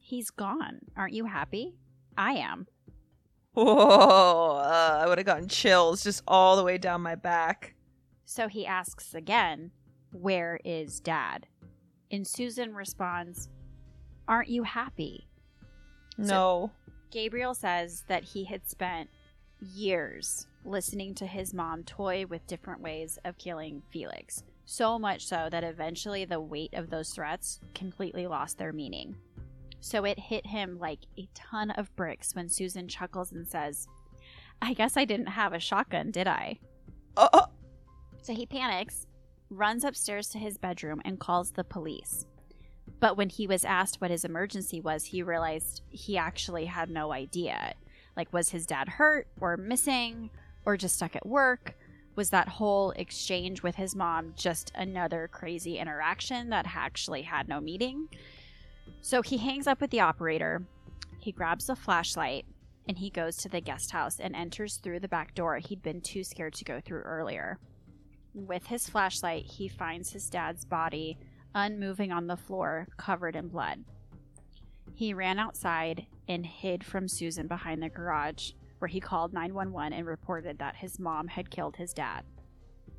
He's gone. Aren't you happy? I am. Whoa, uh, I would have gotten chills just all the way down my back. So he asks again, Where is dad? And Susan responds, Aren't you happy? No. Gabriel says that he had spent years listening to his mom toy with different ways of killing Felix. So much so that eventually the weight of those threats completely lost their meaning. So it hit him like a ton of bricks when Susan chuckles and says, I guess I didn't have a shotgun, did I? Oh, oh. So he panics, runs upstairs to his bedroom, and calls the police. But when he was asked what his emergency was, he realized he actually had no idea. Like, was his dad hurt or missing or just stuck at work? Was that whole exchange with his mom just another crazy interaction that actually had no meaning? So he hangs up with the operator. He grabs a flashlight and he goes to the guest house and enters through the back door he'd been too scared to go through earlier. With his flashlight, he finds his dad's body unmoving on the floor, covered in blood. He ran outside and hid from Susan behind the garage, where he called 911 and reported that his mom had killed his dad.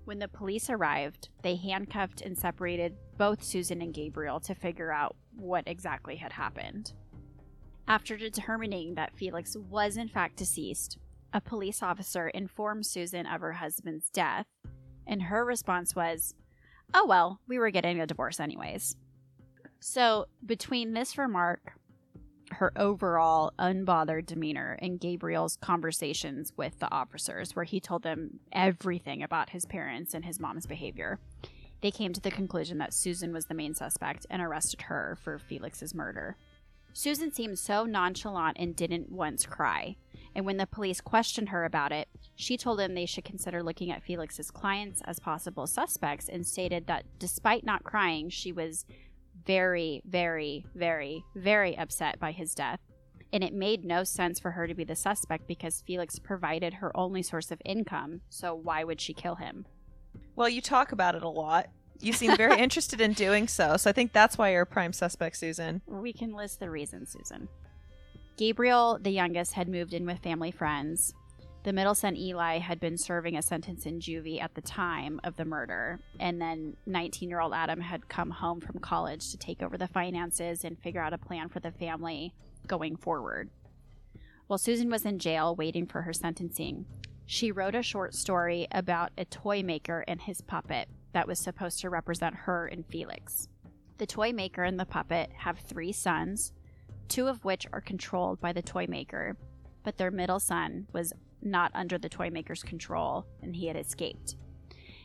When the police arrived, they handcuffed and separated both Susan and Gabriel to figure out what exactly had happened. After determining that Felix was in fact deceased, a police officer informed Susan of her husband's death, and her response was, Oh well, we were getting a divorce anyways. So, between this remark, her overall unbothered demeanor, and Gabriel's conversations with the officers, where he told them everything about his parents and his mom's behavior, they came to the conclusion that Susan was the main suspect and arrested her for Felix's murder. Susan seemed so nonchalant and didn't once cry. And when the police questioned her about it, she told them they should consider looking at Felix's clients as possible suspects and stated that despite not crying, she was very, very, very, very upset by his death. And it made no sense for her to be the suspect because Felix provided her only source of income, so why would she kill him? Well, you talk about it a lot. You seem very interested in doing so, so I think that's why you're a prime suspect, Susan. We can list the reasons, Susan. Gabriel, the youngest, had moved in with family friends. The middle son, Eli, had been serving a sentence in juvie at the time of the murder. And then 19 year old Adam had come home from college to take over the finances and figure out a plan for the family going forward. While Susan was in jail waiting for her sentencing, she wrote a short story about a toy maker and his puppet that was supposed to represent her and Felix. The toy maker and the puppet have three sons, two of which are controlled by the toy maker, but their middle son was not under the toy maker's control and he had escaped.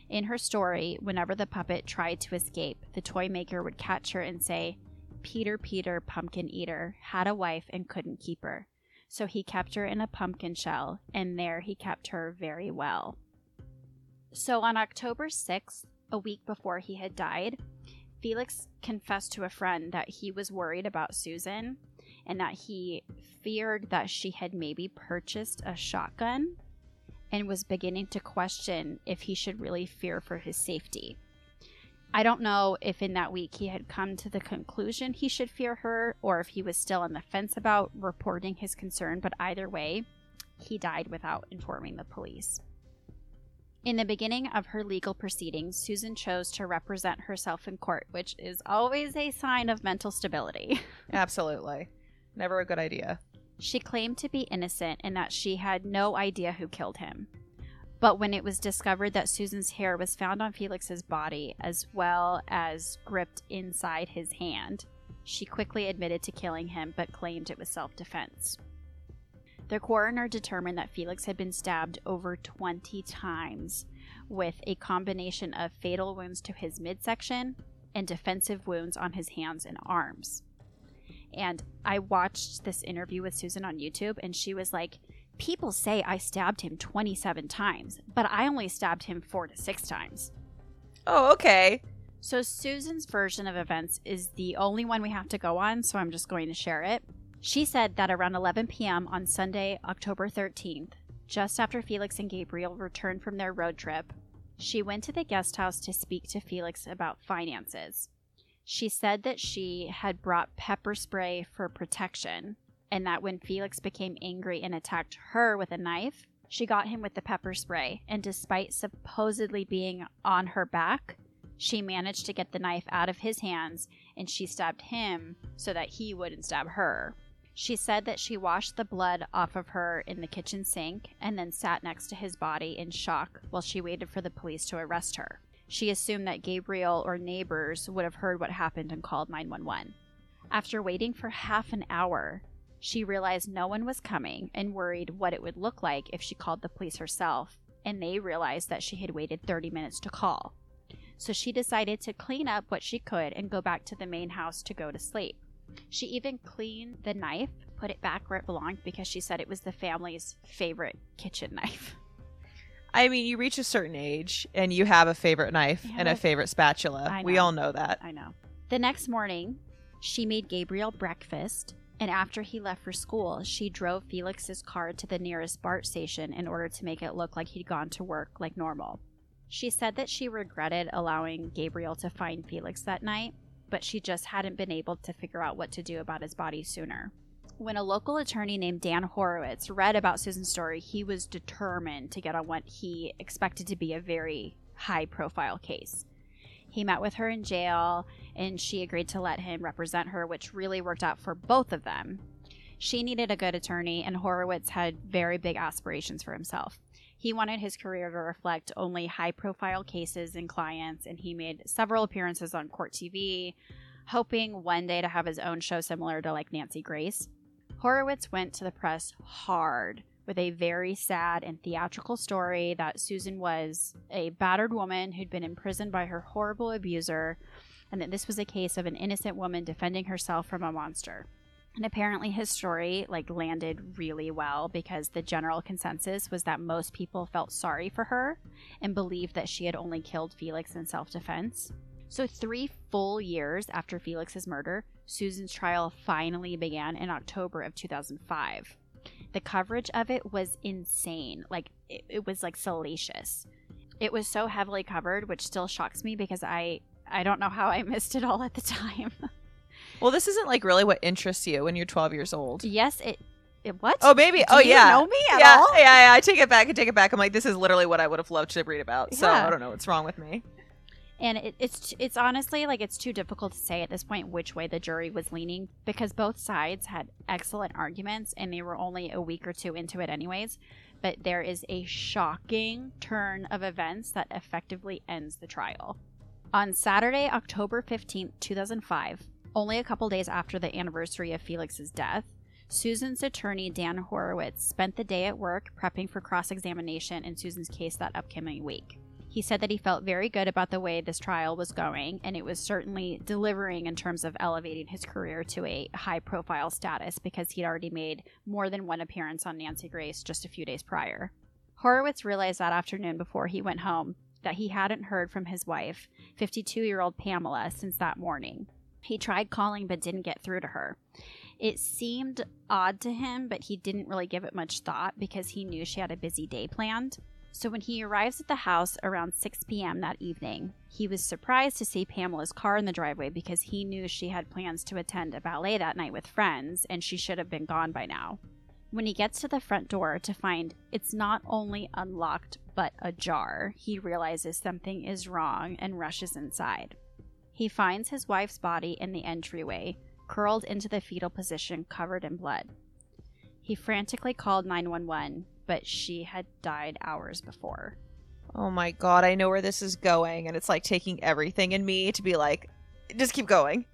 In her story, whenever the puppet tried to escape, the toy maker would catch her and say, Peter, Peter, pumpkin eater, had a wife and couldn't keep her. So he kept her in a pumpkin shell, and there he kept her very well. So on October 6th, a week before he had died, Felix confessed to a friend that he was worried about Susan and that he feared that she had maybe purchased a shotgun and was beginning to question if he should really fear for his safety. I don't know if in that week he had come to the conclusion he should fear her or if he was still on the fence about reporting his concern, but either way, he died without informing the police. In the beginning of her legal proceedings, Susan chose to represent herself in court, which is always a sign of mental stability. Absolutely. Never a good idea. She claimed to be innocent and that she had no idea who killed him. But when it was discovered that Susan's hair was found on Felix's body as well as gripped inside his hand, she quickly admitted to killing him but claimed it was self defense. The coroner determined that Felix had been stabbed over 20 times, with a combination of fatal wounds to his midsection and defensive wounds on his hands and arms. And I watched this interview with Susan on YouTube, and she was like, People say I stabbed him 27 times, but I only stabbed him four to six times. Oh, okay. So, Susan's version of events is the only one we have to go on, so I'm just going to share it. She said that around 11 p.m. on Sunday, October 13th, just after Felix and Gabriel returned from their road trip, she went to the guest house to speak to Felix about finances. She said that she had brought pepper spray for protection, and that when Felix became angry and attacked her with a knife, she got him with the pepper spray, and despite supposedly being on her back, she managed to get the knife out of his hands and she stabbed him so that he wouldn't stab her. She said that she washed the blood off of her in the kitchen sink and then sat next to his body in shock while she waited for the police to arrest her. She assumed that Gabriel or neighbors would have heard what happened and called 911. After waiting for half an hour, she realized no one was coming and worried what it would look like if she called the police herself, and they realized that she had waited 30 minutes to call. So she decided to clean up what she could and go back to the main house to go to sleep. She even cleaned the knife, put it back where it belonged because she said it was the family's favorite kitchen knife. I mean, you reach a certain age and you have a favorite knife Yeah, and a favorite spatula. We all know that. I know. The next morning, she made Gabriel breakfast, and after he left for school, she drove Felix's car to the nearest BART station in order to make it look like he'd gone to work like normal. She said that she regretted allowing Gabriel to find Felix that night, but she just hadn't been able to figure out what to do about his body sooner. When a local attorney named Dan Horowitz read about Susan's story, he was determined to get on what he expected to be a very high profile case. He met with her in jail and she agreed to let him represent her, which really worked out for both of them. She needed a good attorney, and Horowitz had very big aspirations for himself. He wanted his career to reflect only high profile cases and clients, and he made several appearances on court TV, hoping one day to have his own show similar to like Nancy Grace. Horowitz went to the press hard with a very sad and theatrical story that Susan was a battered woman who'd been imprisoned by her horrible abuser, and that this was a case of an innocent woman defending herself from a monster. And apparently his story like landed really well because the general consensus was that most people felt sorry for her and believed that she had only killed Felix in self-defense. So 3 full years after Felix's murder, Susan's trial finally began in October of 2005. The coverage of it was insane. Like it, it was like salacious. It was so heavily covered, which still shocks me because I I don't know how I missed it all at the time. Well, this isn't like really what interests you when you're 12 years old. yes, it it what? Oh, maybe. Do oh, you yeah. know me at yeah, all? yeah, yeah. I take it back. I take it back. I'm like, this is literally what I would have loved to read about. So Yeah. I don't know what's wrong with me. And it, it's it's honestly like it's too difficult to say at this point which way the jury was leaning because both sides had excellent arguments and they were only a week or two into it anyways. But there is a shocking turn of events that effectively ends the trial. On Saturday, October 15th, 2005, only a couple days after the anniversary of Felix's death, Susan's attorney Dan Horowitz spent the day at work prepping for cross examination in Susan's case that upcoming week. He said that he felt very good about the way this trial was going, and it was certainly delivering in terms of elevating his career to a high profile status because he'd already made more than one appearance on Nancy Grace just a few days prior. Horowitz realized that afternoon before he went home that he hadn't heard from his wife, 52 year old Pamela, since that morning. He tried calling but didn't get through to her. It seemed odd to him, but he didn't really give it much thought because he knew she had a busy day planned. So when he arrives at the house around 6 p.m. that evening, he was surprised to see Pamela's car in the driveway because he knew she had plans to attend a ballet that night with friends and she should have been gone by now. When he gets to the front door to find it's not only unlocked but ajar, he realizes something is wrong and rushes inside. He finds his wife's body in the entryway, curled into the fetal position, covered in blood. He frantically called 911, but she had died hours before. Oh my god, I know where this is going, and it's like taking everything in me to be like, just keep going.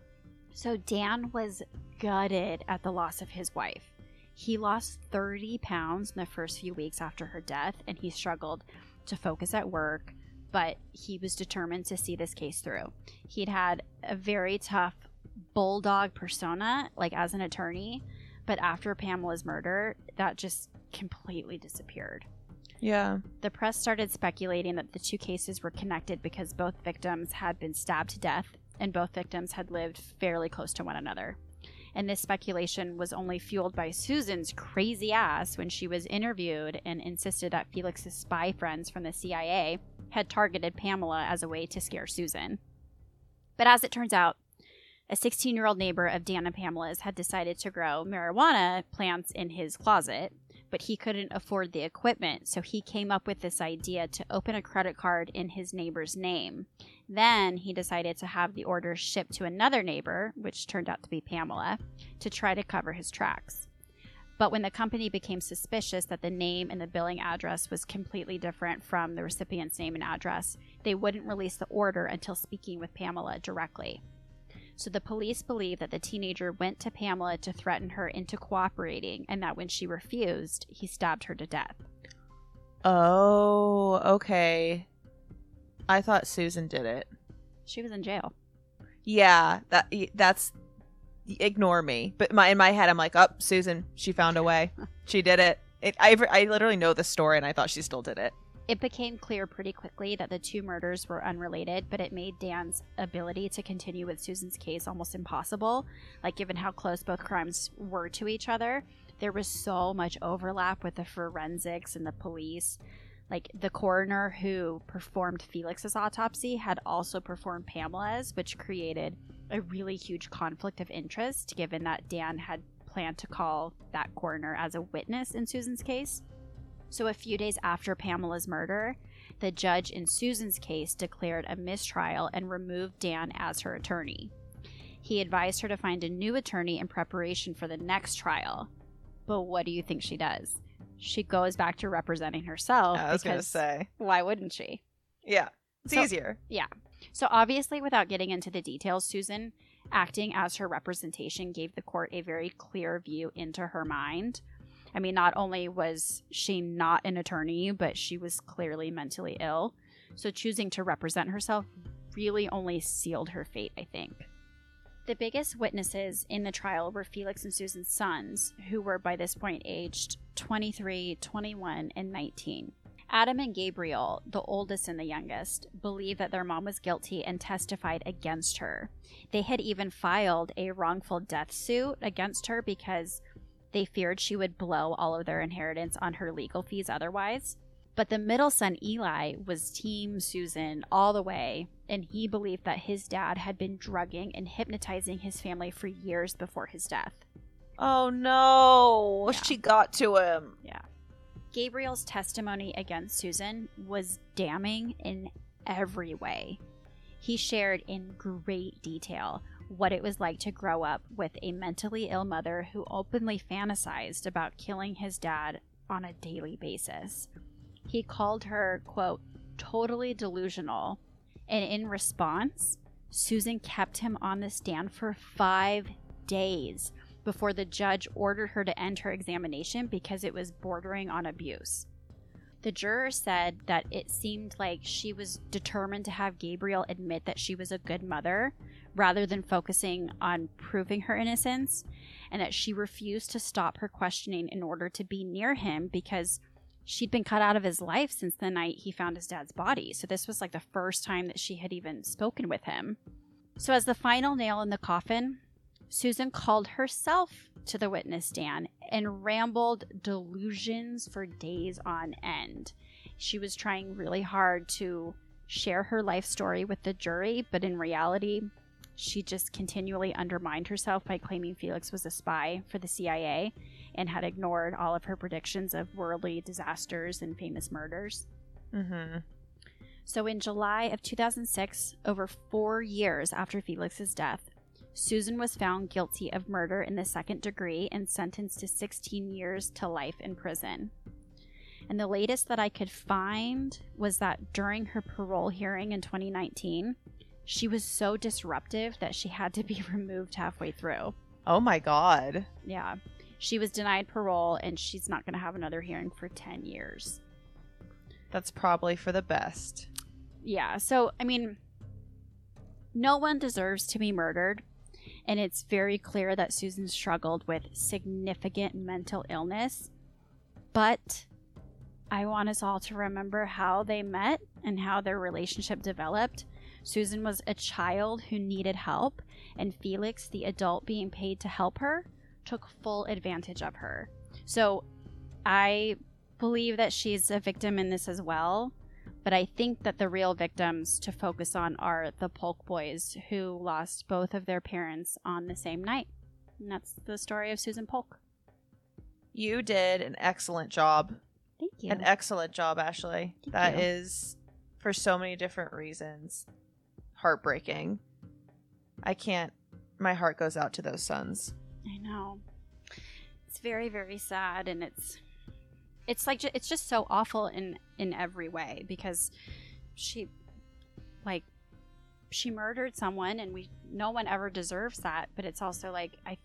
So Dan was gutted at the loss of his wife. He lost 30 pounds in the first few weeks after her death, and he struggled to focus at work, but he was determined to see this case through. He'd had a very tough bulldog persona, like as an attorney, but after Pamela's murder, that just completely disappeared. Yeah. The press started speculating that the two cases were connected because both victims had been stabbed to death and both victims had lived fairly close to one another. And this speculation was only fueled by Susan's crazy ass when she was interviewed and insisted that Felix's spy friends from the CIA had targeted Pamela as a way to scare Susan. But as it turns out, a 16 year old neighbor of Dan and Pamela's had decided to grow marijuana plants in his closet, but he couldn't afford the equipment, so he came up with this idea to open a credit card in his neighbor's name. Then he decided to have the order shipped to another neighbor, which turned out to be Pamela, to try to cover his tracks. But when the company became suspicious that the name and the billing address was completely different from the recipient's name and address, they wouldn't release the order until speaking with Pamela directly. So the police believe that the teenager went to Pamela to threaten her into cooperating and that when she refused, he stabbed her to death. Oh, okay. I thought Susan did it. She was in jail. Yeah, that that's ignore me. But my in my head, I'm like, up, oh, Susan. She found a way. She did it. It. I I literally know the story, and I thought she still did it. It became clear pretty quickly that the two murders were unrelated, but it made Dan's ability to continue with Susan's case almost impossible. Like, given how close both crimes were to each other, there was so much overlap with the forensics and the police. Like, the coroner who performed Felix's autopsy had also performed Pamela's, which created a really huge conflict of interest, given that Dan had planned to call that coroner as a witness in Susan's case. So, a few days after Pamela's murder, the judge in Susan's case declared a mistrial and removed Dan as her attorney. He advised her to find a new attorney in preparation for the next trial. But what do you think she does? She goes back to representing herself. I was going to say. Why wouldn't she? Yeah. It's so, easier. Yeah. So, obviously, without getting into the details, Susan acting as her representation gave the court a very clear view into her mind I mean, not only was she not an attorney, but she was clearly mentally ill. So choosing to represent herself really only sealed her fate, I think. The biggest witnesses in the trial were Felix and Susan's sons, who were by this point aged 23, 21, and 19. Adam and Gabriel, the oldest and the youngest, believed that their mom was guilty and testified against her. They had even filed a wrongful death suit against her because they feared she would blow all of their inheritance on her legal fees otherwise. But the middle son, Eli, was Team Susan all the way, and he believed that his dad had been drugging and hypnotizing his family for years before his death. Oh no, yeah. she got to him. Yeah. Gabriel's testimony against Susan was damning in every way. He shared in great detail what it was like to grow up with a mentally ill mother who openly fantasized about killing his dad on a daily basis. He called her, quote, totally delusional. And in response, Susan kept him on the stand for five days before the judge ordered her to end her examination because it was bordering on abuse. The juror said that it seemed like she was determined to have Gabriel admit that she was a good mother rather than focusing on proving her innocence, and that she refused to stop her questioning in order to be near him because she'd been cut out of his life since the night he found his dad's body. So this was like the first time that she had even spoken with him. So, as the final nail in the coffin, Susan called herself to the witness stand and rambled delusions for days on end. She was trying really hard to share her life story with the jury, but in reality, she just continually undermined herself by claiming Felix was a spy for the CIA and had ignored all of her predictions of worldly disasters and famous murders. Mm-hmm. So, in July of 2006, over four years after Felix's death, Susan was found guilty of murder in the second degree and sentenced to 16 years to life in prison. And the latest that I could find was that during her parole hearing in 2019, she was so disruptive that she had to be removed halfway through. Oh my god. Yeah. She was denied parole and she's not going to have another hearing for 10 years. That's probably for the best. Yeah. So, I mean, no one deserves to be murdered. And it's very clear that Susan struggled with significant mental illness. But I want us all to remember how they met and how their relationship developed. Susan was a child who needed help, and Felix, the adult being paid to help her, took full advantage of her. So I believe that she's a victim in this as well. But I think that the real victims to focus on are the Polk boys who lost both of their parents on the same night. And that's the story of Susan Polk. You did an excellent job. Thank you. An excellent job, Ashley. Thank That you. is, for so many different reasons, heartbreaking. I can't. My heart goes out to those sons. I know. It's very very sad and it's it's like it's just so awful in in every way because she like she murdered someone and we no one ever deserves that but it's also like I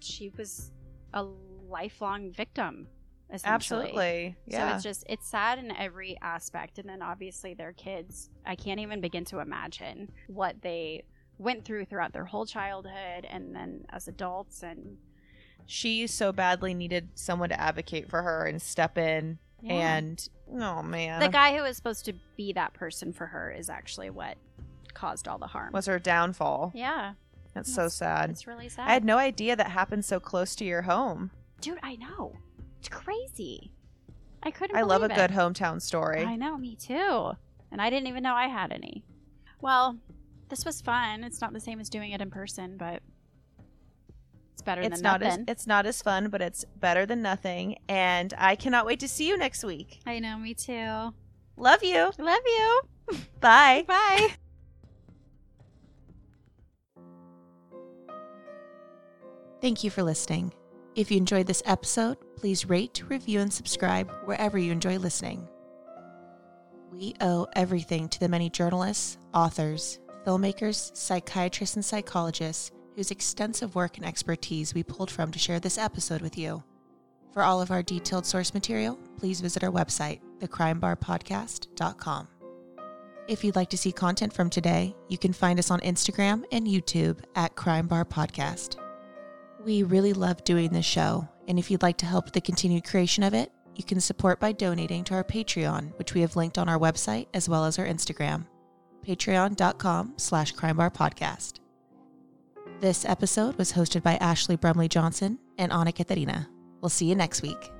she was a lifelong victim. Absolutely. Yeah. So it's just it's sad in every aspect and then obviously their kids I can't even begin to imagine what they went through throughout their whole childhood and then as adults and she so badly needed someone to advocate for her and step in. Yeah. And oh man, the guy who was supposed to be that person for her is actually what caused all the harm. was her downfall. yeah, That's so sad. it's really sad. I had no idea that happened so close to your home. Dude, I know. It's crazy. I couldn't I love a believe good hometown story. I know, me too. And I didn't even know I had any. Well, this was fun. It's not the same as doing it in person, but it's better it's than not as nothing. it's not as fun, but it's better than nothing. And I cannot wait to see you next week. I know, me too. Love you. Love you. Bye. Bye. Thank you for listening. If you enjoyed this episode, please rate, review, and subscribe wherever you enjoy listening. We owe everything to the many journalists, authors, filmmakers, psychiatrists, and psychologists whose extensive work and expertise we pulled from to share this episode with you. For all of our detailed source material, please visit our website, thecrimebarpodcast.com. If you'd like to see content from today, you can find us on Instagram and YouTube at Crime Bar Podcast. We really love doing this show, and if you'd like to help with the continued creation of it, you can support by donating to our Patreon, which we have linked on our website as well as our Instagram, patreon.com slash crimebarpodcast. This episode was hosted by Ashley Brumley Johnson and Anna Katharina. We'll see you next week.